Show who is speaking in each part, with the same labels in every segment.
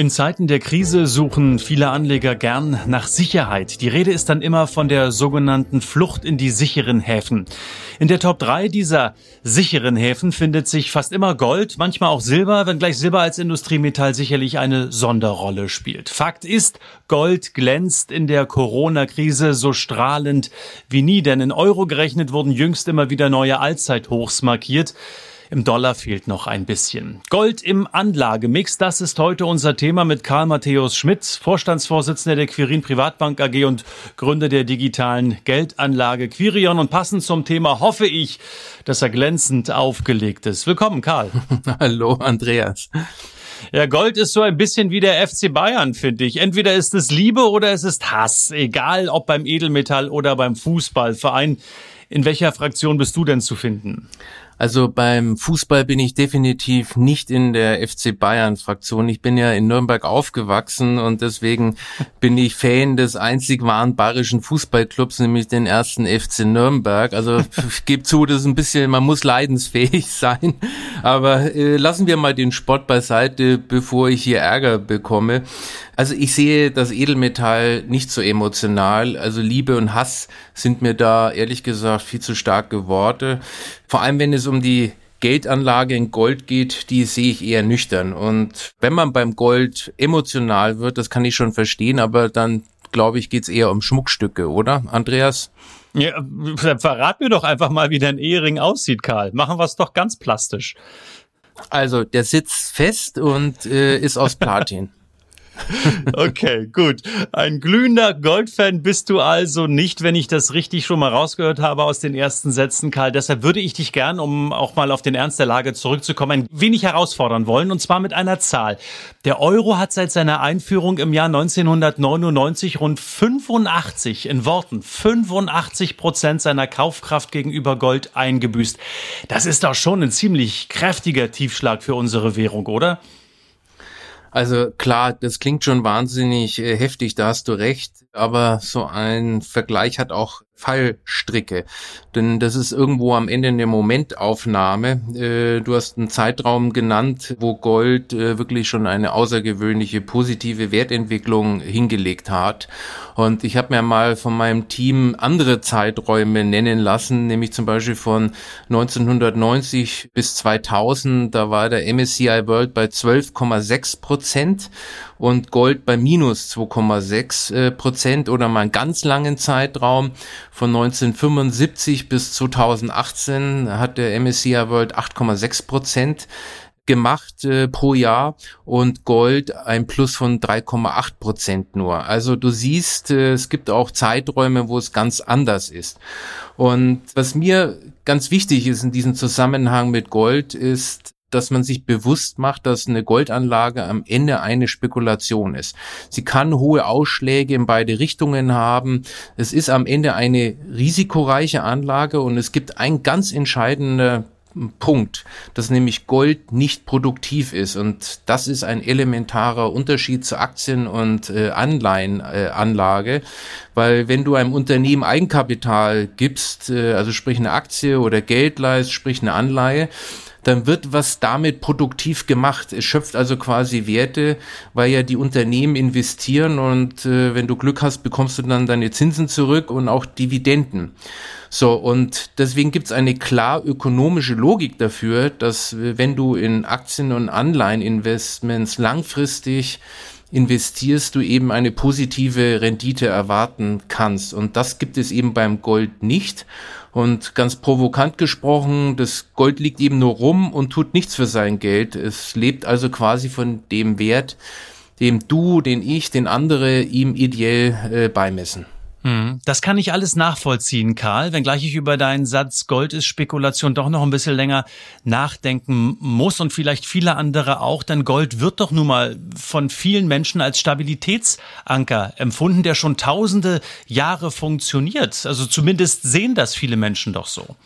Speaker 1: In Zeiten der Krise suchen viele Anleger gern nach Sicherheit. Die Rede ist dann immer von der sogenannten Flucht in die sicheren Häfen. In der Top 3 dieser sicheren Häfen findet sich fast immer Gold, manchmal auch Silber, wenngleich Silber als Industriemetall sicherlich eine Sonderrolle spielt. Fakt ist, Gold glänzt in der Corona-Krise so strahlend wie nie, denn in Euro gerechnet wurden jüngst immer wieder neue Allzeithochs markiert. Im Dollar fehlt noch ein bisschen. Gold im Anlagemix, das ist heute unser Thema mit Karl Matthäus Schmitz, Vorstandsvorsitzender der Quirin Privatbank AG und Gründer der digitalen Geldanlage Quirion. Und passend zum Thema hoffe ich, dass er glänzend aufgelegt ist. Willkommen, Karl.
Speaker 2: Hallo, Andreas.
Speaker 1: Ja, Gold ist so ein bisschen wie der FC Bayern, finde ich. Entweder ist es Liebe oder es ist Hass. Egal ob beim Edelmetall oder beim Fußballverein. In welcher Fraktion bist du denn zu finden?
Speaker 2: Also beim Fußball bin ich definitiv nicht in der FC Bayern Fraktion. Ich bin ja in Nürnberg aufgewachsen und deswegen bin ich Fan des einzig wahren bayerischen Fußballclubs, nämlich den ersten FC Nürnberg. Also ich gebe zu, das ist ein bisschen, man muss leidensfähig sein. Aber äh, lassen wir mal den Sport beiseite, bevor ich hier Ärger bekomme. Also ich sehe das Edelmetall nicht so emotional. Also Liebe und Hass sind mir da ehrlich gesagt viel zu starke Worte. Vor allem, wenn es um die Geldanlage in Gold geht, die sehe ich eher nüchtern. Und wenn man beim Gold emotional wird, das kann ich schon verstehen, aber dann glaube ich, geht's eher um Schmuckstücke, oder, Andreas?
Speaker 1: Ja, verrat mir doch einfach mal, wie dein Ehering aussieht, Karl. Machen wir es doch ganz plastisch.
Speaker 2: Also, der sitzt fest und äh, ist aus Platin.
Speaker 1: Okay, gut. Ein glühender Goldfan bist du also nicht, wenn ich das richtig schon mal rausgehört habe aus den ersten Sätzen, Karl. Deshalb würde ich dich gern, um auch mal auf den Ernst der Lage zurückzukommen, ein wenig herausfordern wollen, und zwar mit einer Zahl. Der Euro hat seit seiner Einführung im Jahr 1999 rund 85, in Worten, 85 Prozent seiner Kaufkraft gegenüber Gold eingebüßt. Das ist doch schon ein ziemlich kräftiger Tiefschlag für unsere Währung, oder?
Speaker 2: Also klar, das klingt schon wahnsinnig äh, heftig, da hast du recht, aber so ein Vergleich hat auch Fallstricke. Denn das ist irgendwo am Ende eine Momentaufnahme. Äh, du hast einen Zeitraum genannt, wo Gold äh, wirklich schon eine außergewöhnliche positive Wertentwicklung hingelegt hat. Und ich habe mir mal von meinem Team andere Zeiträume nennen lassen, nämlich zum Beispiel von 1990 bis 2000. Da war der MSCI World bei 12,6 Prozent und Gold bei minus 2,6 äh, Prozent oder mal einen ganz langen Zeitraum von 1975 bis 2018 hat der MSCI World 8,6 Prozent gemacht äh, pro Jahr und Gold ein Plus von 3,8 Prozent nur. Also du siehst, äh, es gibt auch Zeiträume, wo es ganz anders ist. Und was mir ganz wichtig ist in diesem Zusammenhang mit Gold ist, dass man sich bewusst macht, dass eine Goldanlage am Ende eine Spekulation ist. Sie kann hohe Ausschläge in beide Richtungen haben. Es ist am Ende eine risikoreiche Anlage und es gibt ein ganz entscheidender Punkt, dass nämlich Gold nicht produktiv ist. Und das ist ein elementarer Unterschied zu Aktien- und äh, Anleihenanlage, äh, weil wenn du einem Unternehmen Eigenkapital gibst, äh, also sprich eine Aktie oder Geld leist, sprich eine Anleihe, dann wird was damit produktiv gemacht. Es schöpft also quasi Werte, weil ja die Unternehmen investieren und äh, wenn du Glück hast, bekommst du dann deine Zinsen zurück und auch Dividenden. So, und deswegen gibt's eine klar ökonomische Logik dafür, dass äh, wenn du in Aktien- und Anleiheninvestments langfristig investierst, du eben eine positive Rendite erwarten kannst. Und das gibt es eben beim Gold nicht. Und ganz provokant gesprochen, das Gold liegt eben nur rum und tut nichts für sein Geld. Es lebt also quasi von dem Wert, dem du, den ich, den andere ihm ideell äh, beimessen.
Speaker 1: Hm, das kann ich alles nachvollziehen, Karl, wenngleich ich über deinen Satz Gold ist Spekulation doch noch ein bisschen länger nachdenken muss und vielleicht viele andere auch, denn Gold wird doch nun mal von vielen Menschen als Stabilitätsanker empfunden, der schon tausende Jahre funktioniert. Also zumindest sehen das viele Menschen doch so.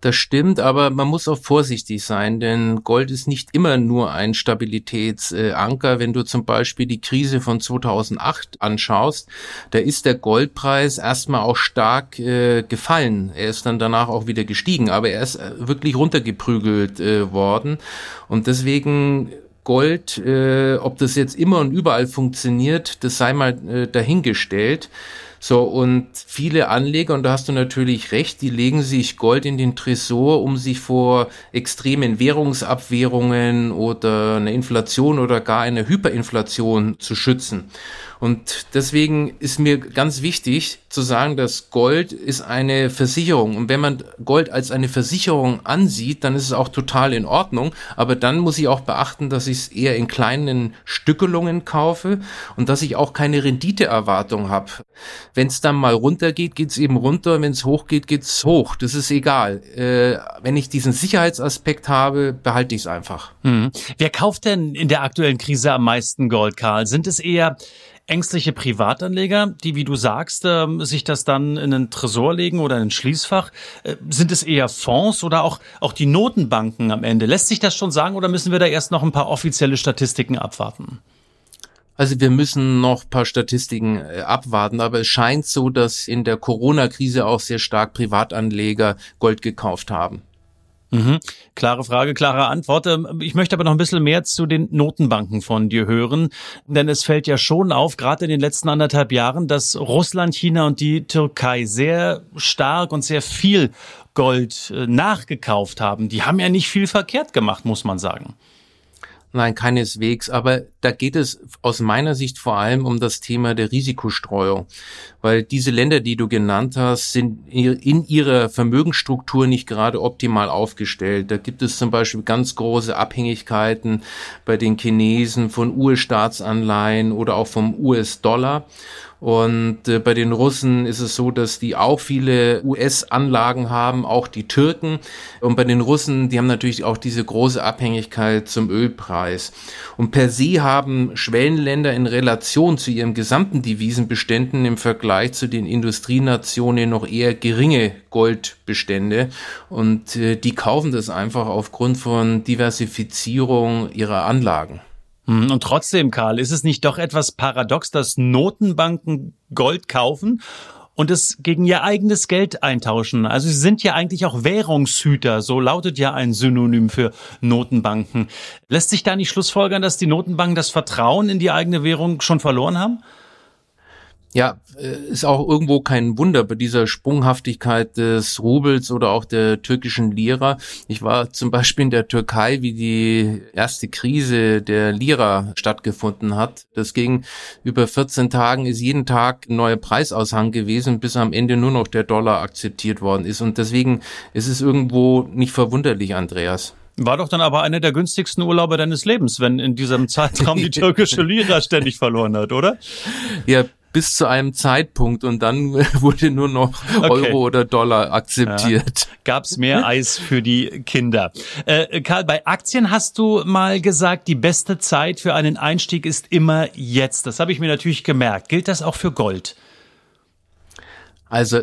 Speaker 2: Das stimmt, aber man muss auch vorsichtig sein, denn Gold ist nicht immer nur ein Stabilitätsanker. Wenn du zum Beispiel die Krise von 2008 anschaust, da ist der Goldpreis erstmal auch stark äh, gefallen. Er ist dann danach auch wieder gestiegen, aber er ist äh, wirklich runtergeprügelt äh, worden. Und deswegen Gold, äh, ob das jetzt immer und überall funktioniert, das sei mal äh, dahingestellt. So, und viele Anleger, und da hast du natürlich recht, die legen sich Gold in den Tresor, um sich vor extremen Währungsabwehrungen oder einer Inflation oder gar einer Hyperinflation zu schützen. Und deswegen ist mir ganz wichtig zu sagen, dass Gold ist eine Versicherung. Und wenn man Gold als eine Versicherung ansieht, dann ist es auch total in Ordnung. Aber dann muss ich auch beachten, dass ich es eher in kleinen Stückelungen kaufe und dass ich auch keine Renditeerwartung habe. Wenn es dann mal runtergeht, geht es eben runter. Wenn es hochgeht, geht es hoch. Das ist egal. Äh, wenn ich diesen Sicherheitsaspekt habe, behalte ich es einfach.
Speaker 1: Hm. Wer kauft denn in der aktuellen Krise am meisten Gold, Karl? Sind es eher ängstliche Privatanleger, die, wie du sagst, äh, sich das dann in einen Tresor legen oder in ein Schließfach? Äh, sind es eher Fonds oder auch, auch die Notenbanken am Ende? Lässt sich das schon sagen oder müssen wir da erst noch ein paar offizielle Statistiken abwarten?
Speaker 2: Also wir müssen noch ein paar Statistiken äh, abwarten, aber es scheint so, dass in der Corona-Krise auch sehr stark Privatanleger Gold gekauft haben.
Speaker 1: Mhm. Klare Frage, klare Antwort. Ähm, ich möchte aber noch ein bisschen mehr zu den Notenbanken von dir hören, denn es fällt ja schon auf, gerade in den letzten anderthalb Jahren, dass Russland, China und die Türkei sehr stark und sehr viel Gold äh, nachgekauft haben. Die haben ja nicht viel verkehrt gemacht, muss man sagen.
Speaker 2: Nein, keineswegs. Aber da geht es aus meiner Sicht vor allem um das Thema der Risikostreuung. Weil diese Länder, die du genannt hast, sind in ihrer Vermögensstruktur nicht gerade optimal aufgestellt. Da gibt es zum Beispiel ganz große Abhängigkeiten bei den Chinesen von US-Staatsanleihen oder auch vom US-Dollar. Und äh, bei den Russen ist es so, dass die auch viele US-Anlagen haben, auch die Türken. Und bei den Russen, die haben natürlich auch diese große Abhängigkeit zum Ölpreis. Und per se haben Schwellenländer in Relation zu ihren gesamten Devisenbeständen im Vergleich zu den Industrienationen noch eher geringe Goldbestände. Und äh, die kaufen das einfach aufgrund von Diversifizierung ihrer Anlagen.
Speaker 1: Hm, und trotzdem, Karl, ist es nicht doch etwas paradox, dass Notenbanken Gold kaufen und es gegen ihr eigenes Geld eintauschen. Also sie sind ja eigentlich auch Währungshüter, so lautet ja ein Synonym für Notenbanken. Lässt sich da nicht schlussfolgern, dass die Notenbanken das Vertrauen in die eigene Währung schon verloren haben?
Speaker 2: Ja, äh, ist auch irgendwo kein Wunder bei dieser Sprunghaftigkeit des Rubels oder auch der türkischen Lira. Ich war zum Beispiel in der Türkei, wie die erste Krise der Lira stattgefunden hat. Das ging über 14 Tagen, ist jeden Tag ein neuer Preisaushang gewesen, bis am Ende nur noch der Dollar akzeptiert worden ist. Und deswegen ist es irgendwo nicht verwunderlich, Andreas.
Speaker 1: War doch dann aber einer der günstigsten Urlaube deines Lebens, wenn in diesem Zeitraum die türkische Lira ständig verloren hat, oder?
Speaker 2: Ja, bis zu einem Zeitpunkt und dann wurde nur noch okay. Euro oder Dollar akzeptiert.
Speaker 1: Ja. Gab's mehr Eis für die Kinder. Äh, Karl, bei Aktien hast du mal gesagt, die beste Zeit für einen Einstieg ist immer jetzt. Das habe ich mir natürlich gemerkt. Gilt das auch für Gold?
Speaker 2: Also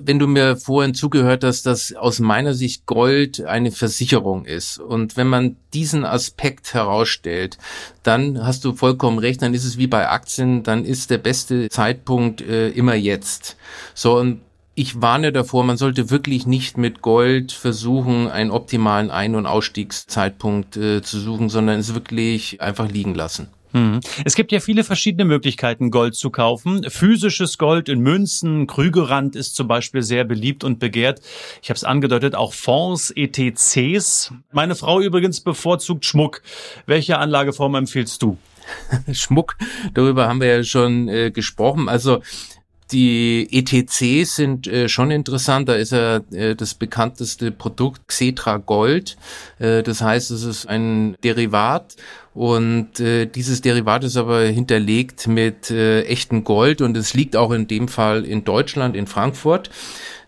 Speaker 2: wenn du mir vorhin zugehört hast, dass aus meiner Sicht Gold eine Versicherung ist. Und wenn man diesen Aspekt herausstellt, dann hast du vollkommen recht, dann ist es wie bei Aktien, dann ist der beste Zeitpunkt äh, immer jetzt. So, und ich warne davor, man sollte wirklich nicht mit Gold versuchen, einen optimalen Ein- und Ausstiegszeitpunkt äh, zu suchen, sondern es wirklich einfach liegen lassen.
Speaker 1: Mhm. Es gibt ja viele verschiedene Möglichkeiten, Gold zu kaufen. Physisches Gold in Münzen, Krügerrand ist zum Beispiel sehr beliebt und begehrt. Ich habe es angedeutet, auch Fonds, ETCs. Meine Frau übrigens bevorzugt Schmuck. Welche Anlageform empfiehlst du?
Speaker 2: Schmuck, darüber haben wir ja schon äh, gesprochen. Also die ETCs sind äh, schon interessant. Da ist ja äh, das bekannteste Produkt Xetra Gold. Äh, das heißt, es ist ein Derivat Und äh, dieses Derivat ist aber hinterlegt mit äh, echtem Gold und es liegt auch in dem Fall in Deutschland, in Frankfurt.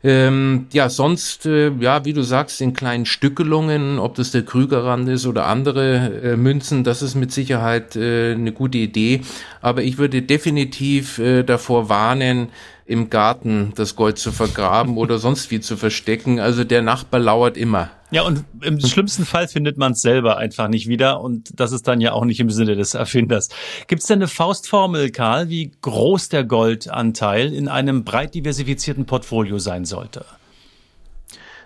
Speaker 2: Ähm, ja, sonst, äh, ja, wie du sagst, in kleinen Stückelungen, ob das der Krügerrand ist oder andere äh, Münzen, das ist mit Sicherheit äh, eine gute Idee. Aber ich würde definitiv äh, davor warnen, im Garten das Gold zu vergraben oder sonst wie zu verstecken. Also der Nachbar lauert immer.
Speaker 1: Ja, und im schlimmsten Fall findet man es selber einfach nicht wieder und das ist dann ja auch nicht im Sinne des Erfinders. Gibt es denn eine Faustformel, Karl, wie groß der Goldanteil in einem breit diversifizierten Portfolio sein sollte?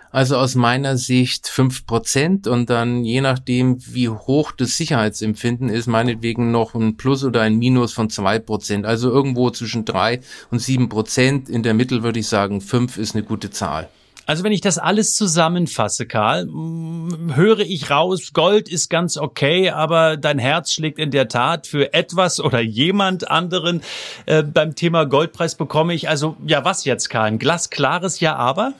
Speaker 2: Also aus meiner Sicht fünf Prozent und dann je nachdem, wie hoch das Sicherheitsempfinden ist, meinetwegen noch ein Plus oder ein Minus von zwei Prozent. Also irgendwo zwischen drei und sieben Prozent. In der Mitte würde ich sagen, fünf ist eine gute Zahl.
Speaker 1: Also wenn ich das alles zusammenfasse, Karl, höre ich raus, Gold ist ganz okay, aber dein Herz schlägt in der Tat für etwas oder jemand anderen. Äh, beim Thema Goldpreis bekomme ich also, ja was jetzt, Karl? Ein glasklares Ja, aber?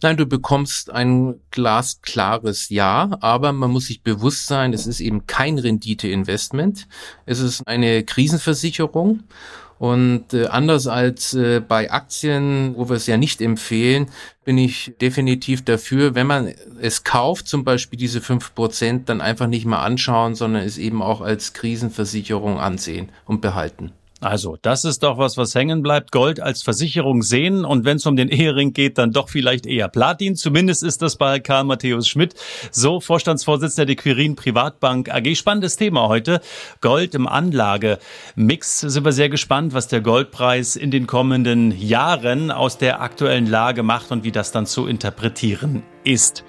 Speaker 2: Nein, du bekommst ein glasklares Ja, aber man muss sich bewusst sein, es ist eben kein Renditeinvestment. Es ist eine Krisenversicherung. Und äh, anders als äh, bei Aktien, wo wir es ja nicht empfehlen, bin ich definitiv dafür, wenn man es kauft, zum Beispiel diese fünf Prozent, dann einfach nicht mal anschauen, sondern es eben auch als Krisenversicherung ansehen und behalten.
Speaker 1: Also, das ist doch was, was hängen bleibt. Gold als Versicherung sehen und wenn es um den Ehering geht, dann doch vielleicht eher Platin. Zumindest ist das bei Karl Matthäus Schmidt, so Vorstandsvorsitzender der Quirin Privatbank AG. Spannendes Thema heute. Gold im Anlagemix. Sind wir sehr gespannt, was der Goldpreis in den kommenden Jahren aus der aktuellen Lage macht und wie das dann zu interpretieren ist.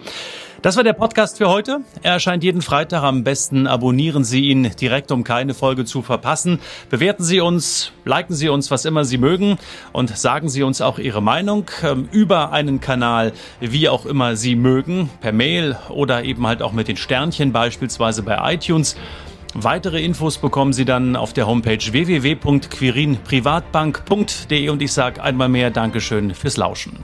Speaker 1: Das war der Podcast für heute. Er erscheint jeden Freitag. Am besten abonnieren Sie ihn direkt, um keine Folge zu verpassen. Bewerten Sie uns, liken Sie uns, was immer Sie mögen und sagen Sie uns auch Ihre Meinung ähm, über einen Kanal, wie auch immer Sie mögen, per Mail oder eben halt auch mit den Sternchen beispielsweise bei iTunes. Weitere Infos bekommen Sie dann auf der Homepage www.quirinprivatbank.de und ich sage einmal mehr Dankeschön fürs Lauschen.